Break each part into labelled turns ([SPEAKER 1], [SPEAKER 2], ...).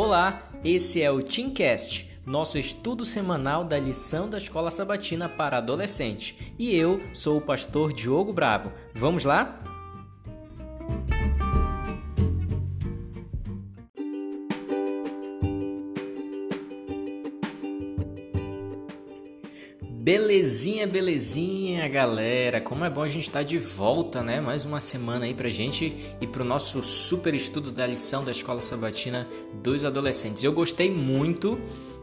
[SPEAKER 1] Olá, esse é o Teamcast, nosso estudo semanal da lição da Escola Sabatina para adolescente. E eu sou o pastor Diogo Brabo. Vamos lá? Belezinha, belezinha, galera. Como é bom a gente estar tá de volta, né? Mais uma semana aí pra gente e pro nosso super estudo da lição da Escola Sabatina dos Adolescentes. Eu gostei muito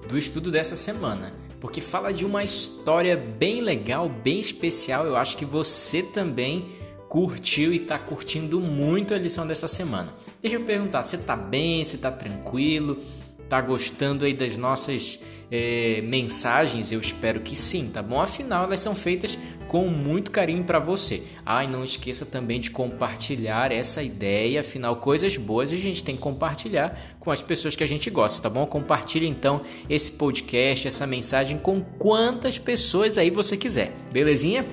[SPEAKER 1] do estudo dessa semana, porque fala de uma história bem legal, bem especial. Eu acho que você também curtiu e está curtindo muito a lição dessa semana. Deixa eu perguntar, você tá bem? Você tá tranquilo? Tá gostando aí das nossas é, mensagens? Eu espero que sim, tá bom? Afinal, elas são feitas com muito carinho para você. Ah, e não esqueça também de compartilhar essa ideia. Afinal, coisas boas a gente tem que compartilhar com as pessoas que a gente gosta, tá bom? Compartilhe então esse podcast, essa mensagem com quantas pessoas aí você quiser, belezinha?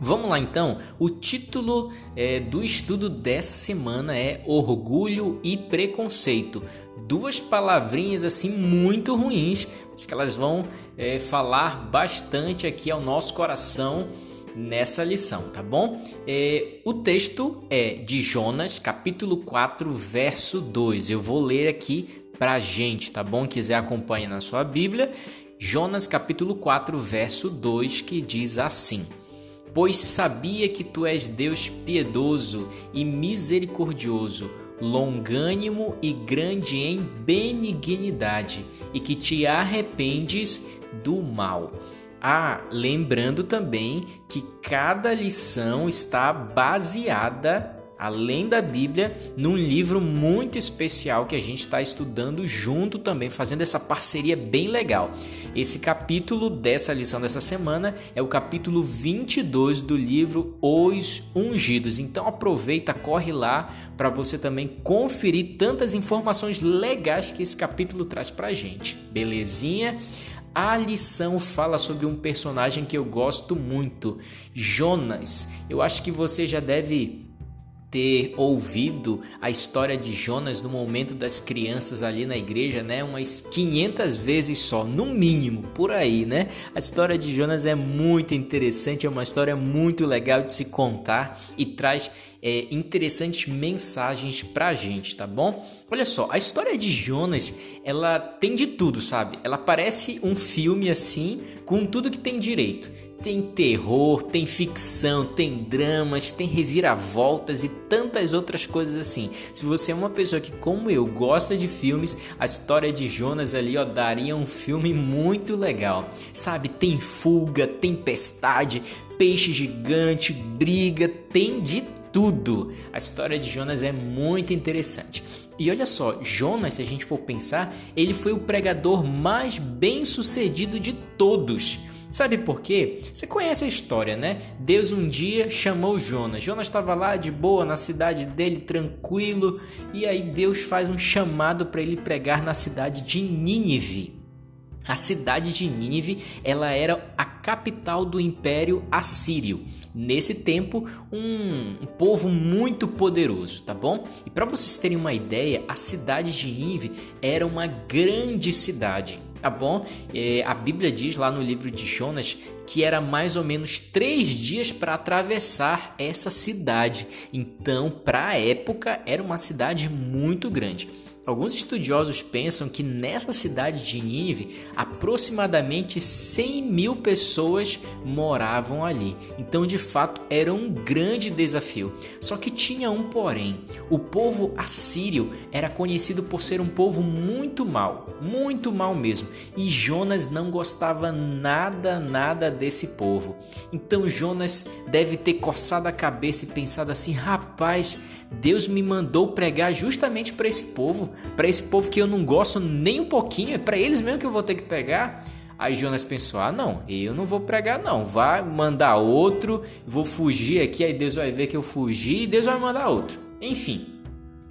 [SPEAKER 1] Vamos lá então. O título é, do estudo dessa semana é Orgulho e Preconceito. Duas palavrinhas assim muito ruins, mas que elas vão é, falar bastante aqui ao nosso coração nessa lição, tá bom? É, o texto é de Jonas, capítulo 4, verso 2. Eu vou ler aqui pra gente, tá bom? Quiser acompanhar na sua Bíblia. Jonas, capítulo 4, verso 2, que diz assim pois sabia que tu és Deus piedoso e misericordioso, longânimo e grande em benignidade, e que te arrependes do mal. Ah, lembrando também que cada lição está baseada além da Bíblia, num livro muito especial que a gente está estudando junto também, fazendo essa parceria bem legal. Esse capítulo dessa lição dessa semana é o capítulo 22 do livro Os Ungidos. Então aproveita, corre lá para você também conferir tantas informações legais que esse capítulo traz para gente. Belezinha? A lição fala sobre um personagem que eu gosto muito, Jonas. Eu acho que você já deve ter ouvido a história de Jonas no momento das crianças ali na igreja, né? Umas 500 vezes só, no mínimo, por aí, né? A história de Jonas é muito interessante, é uma história muito legal de se contar e traz é, interessantes mensagens pra gente, tá bom? Olha só, a história de Jonas, ela tem de tudo, sabe? Ela parece um filme assim, com tudo que tem direito tem terror, tem ficção, tem dramas, tem reviravoltas e tantas outras coisas assim. Se você é uma pessoa que, como eu, gosta de filmes, a história de Jonas ali, ó, daria um filme muito legal. Sabe, tem fuga, tempestade, peixe gigante, briga, tem de tudo. A história de Jonas é muito interessante. E olha só, Jonas, se a gente for pensar, ele foi o pregador mais bem sucedido de todos. Sabe por quê? Você conhece a história, né? Deus um dia chamou Jonas. Jonas estava lá de boa na cidade dele, tranquilo, e aí Deus faz um chamado para ele pregar na cidade de Nínive. A cidade de Nínive, ela era a capital do Império Assírio. Nesse tempo, um, um povo muito poderoso, tá bom? E para vocês terem uma ideia, a cidade de Nínive era uma grande cidade tá bom? É, a Bíblia diz lá no livro de Jonas que era mais ou menos três dias para atravessar essa cidade. Então, para a época, era uma cidade muito grande. Alguns estudiosos pensam que nessa cidade de Nínive aproximadamente 100 mil pessoas moravam ali. Então, de fato, era um grande desafio. Só que tinha um porém: o povo assírio era conhecido por ser um povo muito mau, muito mau mesmo. E Jonas não gostava nada, nada desse povo. Então, Jonas deve ter coçado a cabeça e pensado assim: rapaz Deus me mandou pregar justamente para esse povo, para esse povo que eu não gosto nem um pouquinho, é para eles mesmo que eu vou ter que pregar. Aí Jonas pensou: ah, não, eu não vou pregar, não. Vai mandar outro, vou fugir aqui. Aí Deus vai ver que eu fugi e Deus vai mandar outro. Enfim,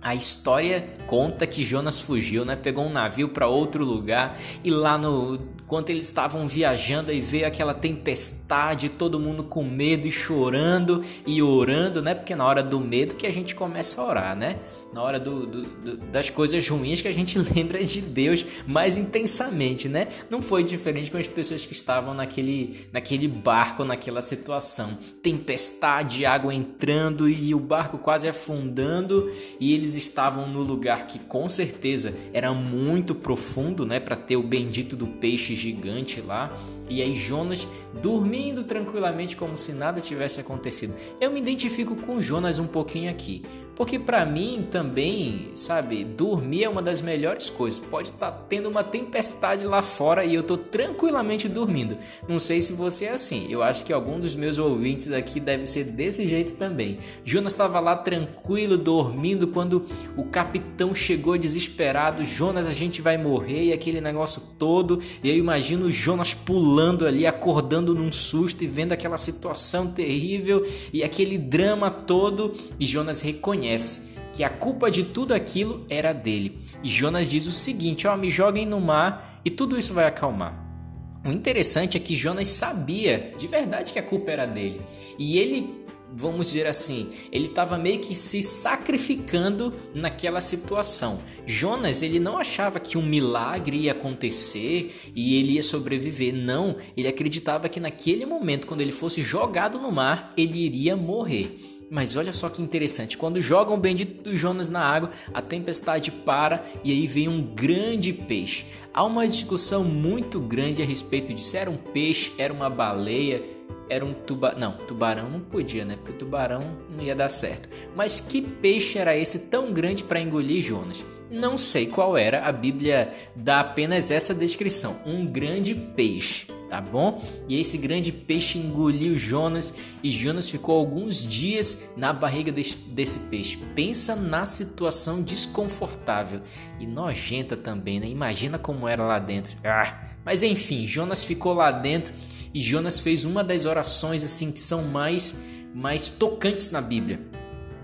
[SPEAKER 1] A história conta que Jonas fugiu, né? Pegou um navio para outro lugar e lá no Enquanto eles estavam viajando e veio aquela tempestade, todo mundo com medo e chorando e orando, né? Porque na hora do medo que a gente começa a orar, né? Na hora do, do, do, das coisas ruins que a gente lembra de Deus mais intensamente, né? Não foi diferente com as pessoas que estavam naquele, naquele barco, naquela situação. Tempestade, água entrando e o barco quase afundando e eles estavam no lugar que com certeza era muito profundo, né? Para ter o bendito do peixe gigante lá. E aí Jonas dormindo tranquilamente como se nada tivesse acontecido. Eu me identifico com Jonas um pouquinho aqui. Porque para mim também, sabe, dormir é uma das melhores coisas. Pode estar tá tendo uma tempestade lá fora e eu tô tranquilamente dormindo. Não sei se você é assim. Eu acho que algum dos meus ouvintes aqui deve ser desse jeito também. Jonas estava lá tranquilo dormindo quando o capitão chegou desesperado. Jonas, a gente vai morrer e aquele negócio todo. E eu imagino Jonas pulando ali, acordando num susto e vendo aquela situação terrível e aquele drama todo. E Jonas reconhece reconhece que a culpa de tudo aquilo era dele. E Jonas diz o seguinte: ó, me joguem no mar e tudo isso vai acalmar. O interessante é que Jonas sabia de verdade que a culpa era dele. E ele, vamos dizer assim, ele estava meio que se sacrificando naquela situação. Jonas, ele não achava que um milagre ia acontecer e ele ia sobreviver. Não, ele acreditava que naquele momento, quando ele fosse jogado no mar, ele iria morrer. Mas olha só que interessante, quando jogam o bendito do Jonas na água, a tempestade para e aí vem um grande peixe. Há uma discussão muito grande a respeito de se era um peixe, era uma baleia, era um tubarão. Não, tubarão não podia, né? Porque tubarão não ia dar certo. Mas que peixe era esse tão grande para engolir Jonas? Não sei qual era, a Bíblia dá apenas essa descrição: um grande peixe tá bom? E esse grande peixe engoliu Jonas e Jonas ficou alguns dias na barriga desse, desse peixe. Pensa na situação desconfortável e nojenta também, né? Imagina como era lá dentro. Ah, mas enfim, Jonas ficou lá dentro e Jonas fez uma das orações assim que são mais mais tocantes na Bíblia.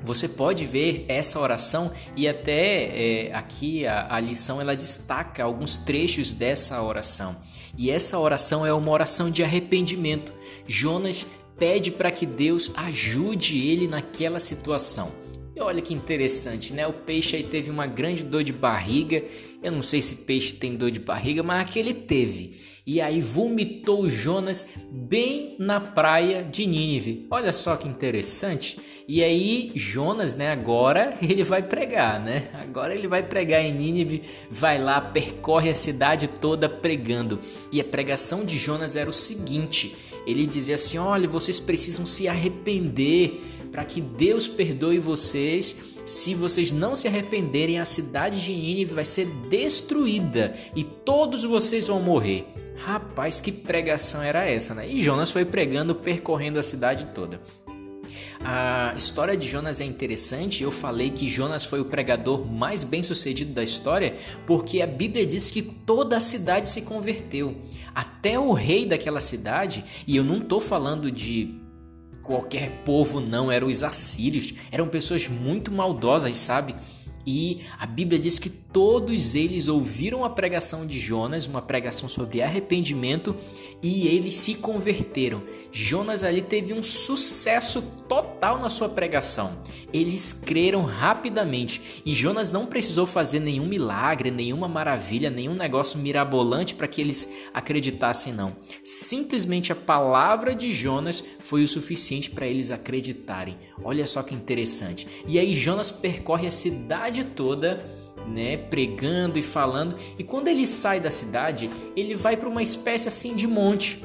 [SPEAKER 1] Você pode ver essa oração e até é, aqui a, a lição ela destaca alguns trechos dessa oração. E essa oração é uma oração de arrependimento. Jonas pede para que Deus ajude ele naquela situação. Olha que interessante, né? O peixe aí teve uma grande dor de barriga. Eu não sei se peixe tem dor de barriga, mas aquele teve. E aí vomitou Jonas bem na praia de Nínive. Olha só que interessante. E aí Jonas, né, agora ele vai pregar, né? Agora ele vai pregar em Nínive, vai lá, percorre a cidade toda pregando. E a pregação de Jonas era o seguinte: ele dizia assim: "Olha, vocês precisam se arrepender para que Deus perdoe vocês. Se vocês não se arrependerem, a cidade de Nínive vai ser destruída e todos vocês vão morrer." Rapaz, que pregação era essa, né? E Jonas foi pregando, percorrendo a cidade toda. A história de Jonas é interessante. Eu falei que Jonas foi o pregador mais bem sucedido da história porque a Bíblia diz que toda a cidade se converteu. Até o rei daquela cidade, e eu não estou falando de qualquer povo, não, eram os assírios, eram pessoas muito maldosas, sabe? E a Bíblia diz que todos eles ouviram a pregação de Jonas, uma pregação sobre arrependimento, e eles se converteram. Jonas ali teve um sucesso total na sua pregação. Eles creram rapidamente e Jonas não precisou fazer nenhum milagre, nenhuma maravilha, nenhum negócio mirabolante para que eles acreditassem não. Simplesmente a palavra de Jonas foi o suficiente para eles acreditarem. Olha só que interessante. E aí Jonas percorre a cidade toda né, pregando e falando. E quando ele sai da cidade, ele vai para uma espécie assim de monte.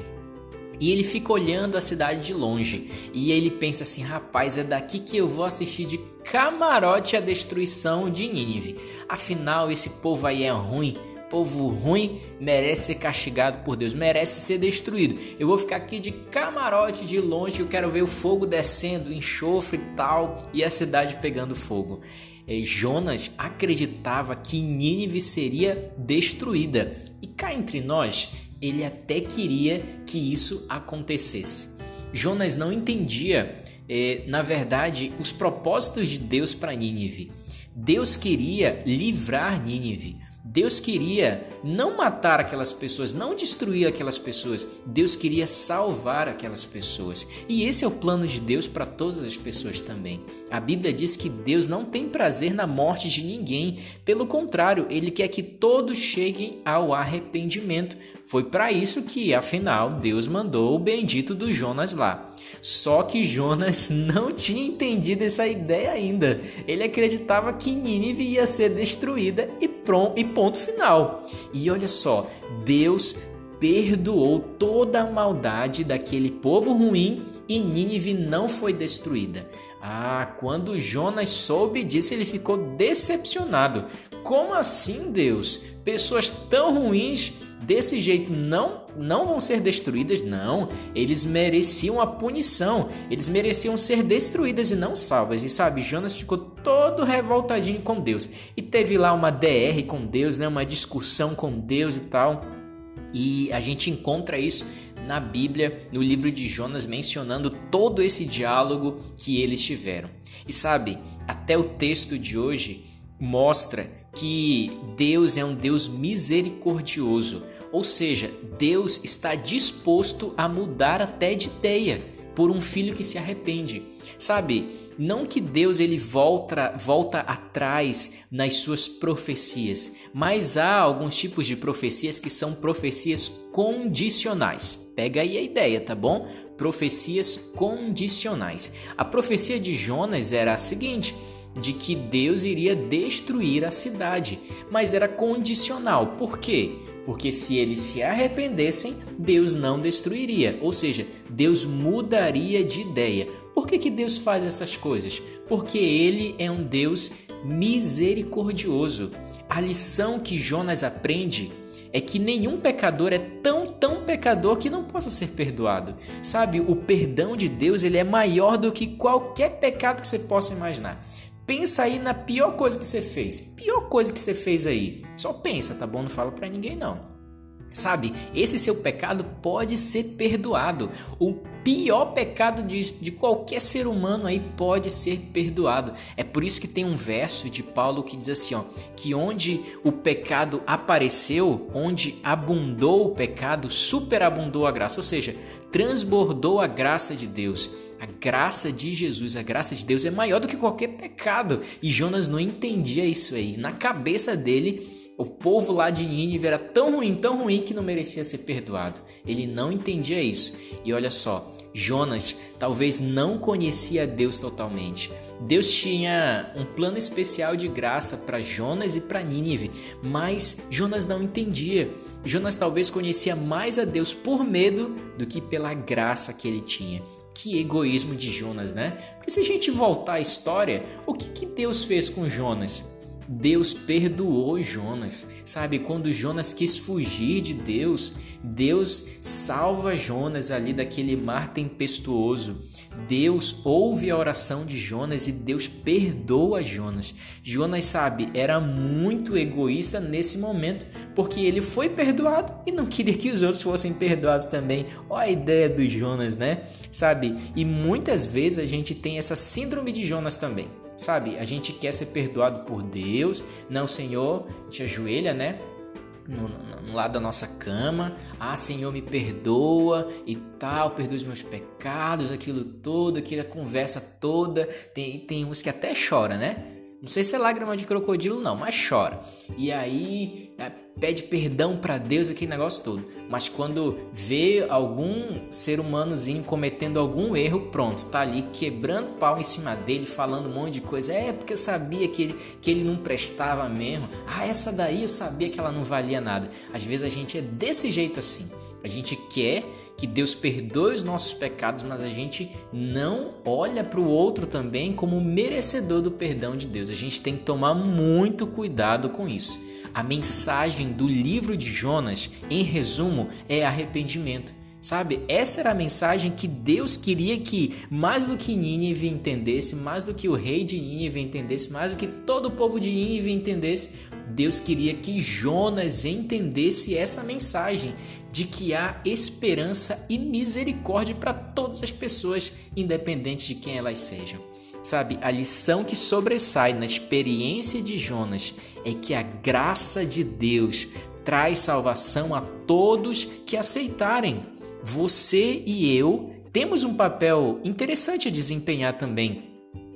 [SPEAKER 1] E ele fica olhando a cidade de longe. E ele pensa assim: rapaz, é daqui que eu vou assistir de camarote a destruição de Nínive. Afinal, esse povo aí é ruim. Povo ruim merece ser castigado por Deus, merece ser destruído. Eu vou ficar aqui de camarote de longe, eu quero ver o fogo descendo, enxofre e tal, e a cidade pegando fogo. Jonas acreditava que Nínive seria destruída. E cá entre nós, ele até queria que isso acontecesse. Jonas não entendia, é, na verdade, os propósitos de Deus para Nínive. Deus queria livrar Nínive. Deus queria não matar aquelas pessoas, não destruir aquelas pessoas. Deus queria salvar aquelas pessoas. E esse é o plano de Deus para todas as pessoas também. A Bíblia diz que Deus não tem prazer na morte de ninguém. Pelo contrário, ele quer que todos cheguem ao arrependimento. Foi para isso que, afinal, Deus mandou o bendito do Jonas lá. Só que Jonas não tinha entendido essa ideia ainda. Ele acreditava que Nínive ia ser destruída e pronto e ponto final. E olha só, Deus perdoou toda a maldade daquele povo ruim e Nínive não foi destruída. Ah, quando Jonas soube disso, ele ficou decepcionado. Como assim, Deus? Pessoas tão ruins desse jeito não não vão ser destruídas, não. Eles mereciam a punição. Eles mereciam ser destruídas e não salvas. E sabe, Jonas ficou todo revoltadinho com Deus. E teve lá uma DR com Deus, né, uma discussão com Deus e tal. E a gente encontra isso na Bíblia, no livro de Jonas, mencionando todo esse diálogo que eles tiveram. E sabe, até o texto de hoje mostra que Deus é um Deus misericordioso. Ou seja, Deus está disposto a mudar até de ideia por um filho que se arrepende. Sabe, não que Deus ele volta, volta atrás nas suas profecias, mas há alguns tipos de profecias que são profecias condicionais. Pega aí a ideia, tá bom? Profecias condicionais. A profecia de Jonas era a seguinte: de que Deus iria destruir a cidade, mas era condicional. Por quê? porque se eles se arrependessem, Deus não destruiria, ou seja, Deus mudaria de ideia. Por que, que Deus faz essas coisas? Porque Ele é um Deus misericordioso. A lição que Jonas aprende é que nenhum pecador é tão, tão pecador que não possa ser perdoado. Sabe, o perdão de Deus ele é maior do que qualquer pecado que você possa imaginar. Pensa aí na pior coisa que você fez. Pior coisa que você fez aí. Só pensa, tá bom? Não fala para ninguém não. Sabe, esse seu pecado pode ser perdoado. O pior pecado de, de qualquer ser humano aí pode ser perdoado. É por isso que tem um verso de Paulo que diz assim: ó, que onde o pecado apareceu, onde abundou o pecado, superabundou a graça. Ou seja, transbordou a graça de Deus. A graça de Jesus, a graça de Deus é maior do que qualquer pecado. E Jonas não entendia isso aí. Na cabeça dele, o povo lá de Nínive era tão ruim, tão ruim que não merecia ser perdoado. Ele não entendia isso. E olha só, Jonas talvez não conhecia Deus totalmente. Deus tinha um plano especial de graça para Jonas e para Nínive, mas Jonas não entendia. Jonas talvez conhecia mais a Deus por medo do que pela graça que ele tinha. Que egoísmo de Jonas, né? Porque se a gente voltar à história, o que, que Deus fez com Jonas? Deus perdoou Jonas. Sabe, quando Jonas quis fugir de Deus, Deus salva Jonas ali daquele mar tempestuoso. Deus ouve a oração de Jonas e Deus perdoa Jonas. Jonas, sabe, era muito egoísta nesse momento, porque ele foi perdoado e não queria que os outros fossem perdoados também. Olha a ideia do Jonas, né? Sabe? E muitas vezes a gente tem essa síndrome de Jonas também. Sabe, a gente quer ser perdoado por Deus. Não, Senhor, te ajoelha, né? No, no, no, lado da nossa cama, ah Senhor me perdoa e tal, perdoa os meus pecados, aquilo todo, aquela conversa toda. Tem, tem uns que até chora, né? Não sei se é lágrima de crocodilo, não, mas chora. E aí é, pede perdão para Deus, aquele negócio todo. Mas quando vê algum ser humanozinho cometendo algum erro, pronto, tá ali quebrando pau em cima dele, falando um monte de coisa. É porque eu sabia que ele, que ele não prestava mesmo. Ah, essa daí eu sabia que ela não valia nada. Às vezes a gente é desse jeito assim. A gente quer que Deus perdoe os nossos pecados, mas a gente não olha para o outro também como merecedor do perdão de Deus. A gente tem que tomar muito cuidado com isso. A mensagem do livro de Jonas, em resumo, é arrependimento. Sabe, essa era a mensagem que Deus queria que, mais do que Nínive entendesse, mais do que o rei de Nínive entendesse, mais do que todo o povo de Nínive entendesse, Deus queria que Jonas entendesse essa mensagem de que há esperança e misericórdia para todas as pessoas, independente de quem elas sejam. Sabe, a lição que sobressai na experiência de Jonas é que a graça de Deus traz salvação a todos que aceitarem. Você e eu temos um papel interessante a desempenhar também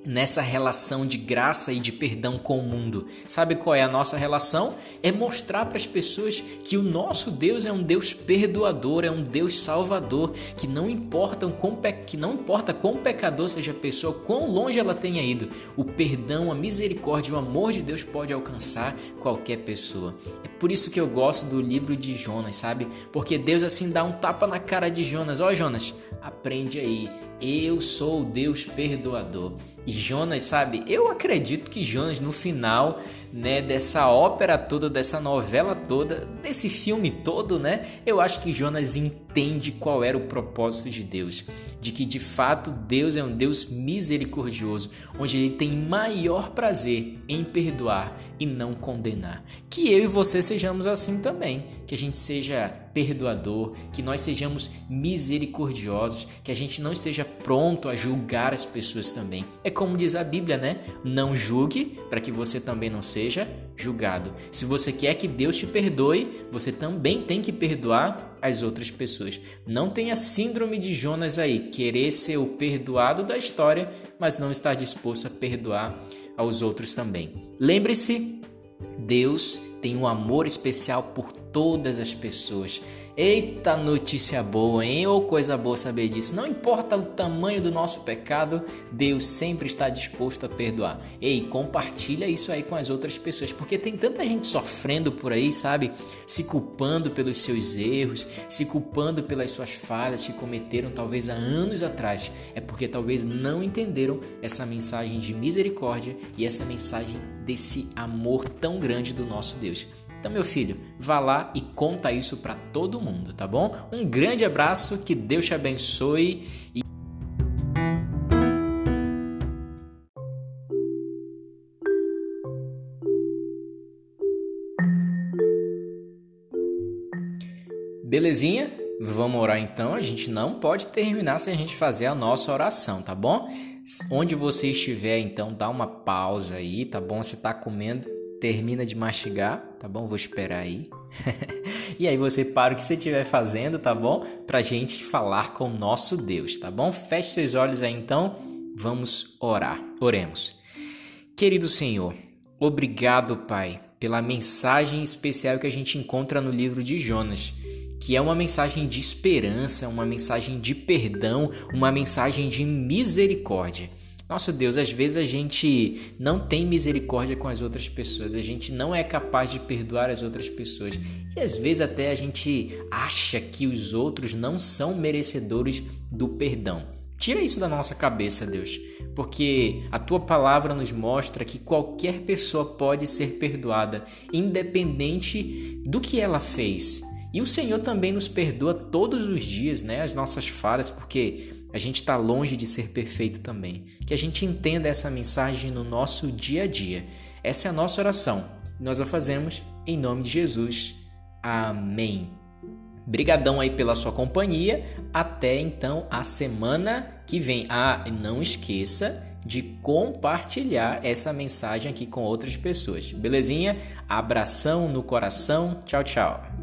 [SPEAKER 1] nessa relação de graça e de perdão com o mundo. Sabe qual é a nossa relação? É mostrar para as pessoas que o nosso Deus é um Deus perdoador, é um Deus salvador, que não importa quão, que não importa quão pecador seja a pessoa, quão longe ela tenha ido, o perdão, a misericórdia, o amor de Deus pode alcançar qualquer pessoa. É por isso que eu gosto do livro de Jonas, sabe? Porque Deus assim dá um tapa na cara de Jonas. Ó oh, Jonas, aprende aí eu sou o Deus perdoador. E Jonas, sabe, eu acredito que Jonas no final, né, dessa ópera toda, dessa novela toda, desse filme todo, né, eu acho que Jonas entende qual era o propósito de Deus, de que de fato Deus é um Deus misericordioso, onde ele tem maior prazer em perdoar e não condenar. Que eu e você sejamos assim também, que a gente seja perdoador, que nós sejamos misericordiosos, que a gente não esteja pronto a julgar as pessoas também. É como diz a Bíblia, né? Não julgue para que você também não seja julgado. Se você quer que Deus te perdoe, você também tem que perdoar as outras pessoas. Não tenha síndrome de Jonas aí, querer ser o perdoado da história, mas não estar disposto a perdoar aos outros também. Lembre-se, Deus tem um amor especial por todas as pessoas. Eita notícia boa, hein? Ou coisa boa saber disso. Não importa o tamanho do nosso pecado, Deus sempre está disposto a perdoar. Ei, compartilha isso aí com as outras pessoas, porque tem tanta gente sofrendo por aí, sabe? Se culpando pelos seus erros, se culpando pelas suas falhas que cometeram talvez há anos atrás. É porque talvez não entenderam essa mensagem de misericórdia e essa mensagem desse amor tão grande do nosso Deus. Então, meu filho, vá lá e conta isso para todo mundo, tá bom? Um grande abraço, que Deus te abençoe e Belezinha? Vamos orar então. A gente não pode terminar sem a gente fazer a nossa oração, tá bom? Onde você estiver, então, dá uma pausa aí, tá bom? Você está comendo, termina de mastigar, tá bom? Vou esperar aí. e aí você para o que você estiver fazendo, tá bom? Pra gente falar com o nosso Deus, tá bom? Feche seus olhos aí então, vamos orar. Oremos. Querido Senhor, obrigado, Pai, pela mensagem especial que a gente encontra no livro de Jonas, que é uma mensagem de esperança, uma mensagem de perdão, uma mensagem de misericórdia. Nosso Deus, às vezes a gente não tem misericórdia com as outras pessoas, a gente não é capaz de perdoar as outras pessoas e às vezes até a gente acha que os outros não são merecedores do perdão. Tira isso da nossa cabeça, Deus, porque a tua palavra nos mostra que qualquer pessoa pode ser perdoada, independente do que ela fez. E o Senhor também nos perdoa todos os dias, né, as nossas falhas, porque a gente está longe de ser perfeito também. Que a gente entenda essa mensagem no nosso dia a dia. Essa é a nossa oração. Nós a fazemos em nome de Jesus. Amém. Brigadão aí pela sua companhia. Até então a semana que vem. Ah, não esqueça de compartilhar essa mensagem aqui com outras pessoas. Belezinha? Abração no coração. Tchau, tchau.